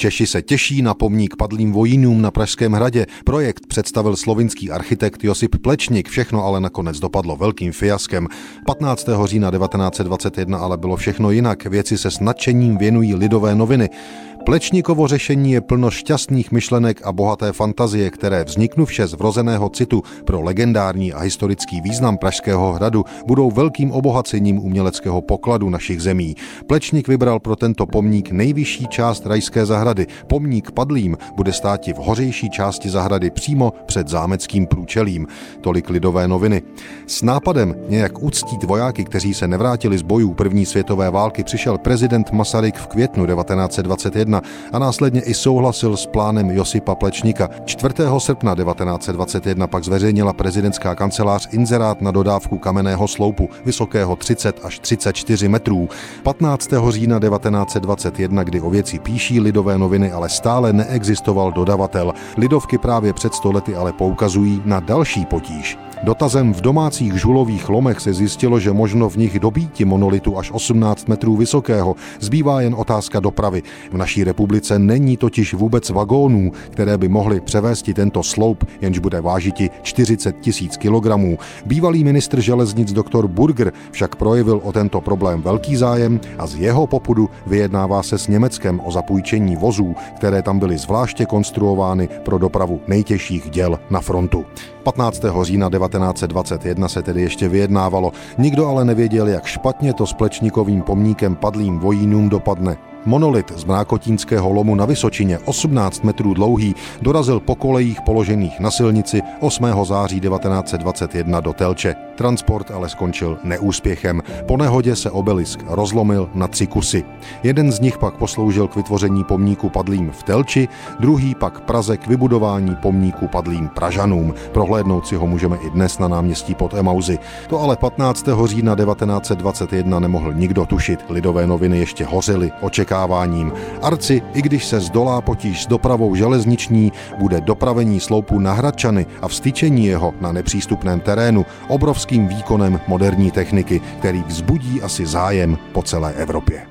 Češi se těší na pomník padlým vojínům na Pražském hradě. Projekt představil slovinský architekt Josip Plečnik, všechno ale nakonec dopadlo velkým fiaskem. 15. října 1921 ale bylo všechno jinak, věci se s nadšením věnují lidové noviny. Plečnikovo řešení je plno šťastných myšlenek a bohaté fantazie, které vzniknuvše z vrozeného citu pro legendární a historický význam Pražského hradu budou velkým obohacením uměleckého pokladu našich zemí. Plečnik vybral pro tento pomník nejvyšší část rajské zahrady. Pomník padlým bude stát v hořejší části zahrady přímo před zámeckým průčelím. Tolik lidové noviny. S nápadem nějak uctít vojáky, kteří se nevrátili z bojů první světové války, přišel prezident Masaryk v květnu 1921 1921 a následně i souhlasil s plánem Josipa Plečníka. 4. srpna 1921 pak zveřejnila prezidentská kancelář inzerát na dodávku kamenného sloupu vysokého 30 až 34 metrů. 15. října 1921, kdy o věci píší lidové noviny, ale stále neexistoval dodavatel. Lidovky právě před stolety ale poukazují na další potíž. Dotazem v domácích žulových lomech se zjistilo, že možno v nich dobíti monolitu až 18 metrů vysokého. Zbývá jen otázka dopravy. V naší republice není totiž vůbec vagónů, které by mohly převést tento sloup, jenž bude vážiti 40 tisíc kilogramů. Bývalý ministr železnic dr. Burger však projevil o tento problém velký zájem a z jeho popudu vyjednává se s Německem o zapůjčení vozů, které tam byly zvláště konstruovány pro dopravu nejtěžších děl na frontu. 15. října 1921 se tedy ještě vyjednávalo. Nikdo ale nevěděl, jak špatně to s plečníkovým pomníkem padlým vojínům dopadne. Monolit z Mrákotínského lomu na Vysočině, 18 metrů dlouhý, dorazil po kolejích položených na silnici 8. září 1921 do Telče. Transport ale skončil neúspěchem. Po nehodě se obelisk rozlomil na tři kusy. Jeden z nich pak posloužil k vytvoření pomníku padlým v Telči, druhý pak Praze k vybudování pomníku padlým Pražanům. Prohlédnout si ho můžeme i dnes na náměstí pod Emauzy. To ale 15. října 1921 nemohl nikdo tušit. Lidové noviny ještě hořily očekáváním. Arci, i když se zdolá potíž s dopravou železniční, bude dopravení sloupu na Hradčany a vstyčení jeho na nepřístupném terénu obrovský obrovským výkonem moderní techniky, který vzbudí asi zájem po celé Evropě.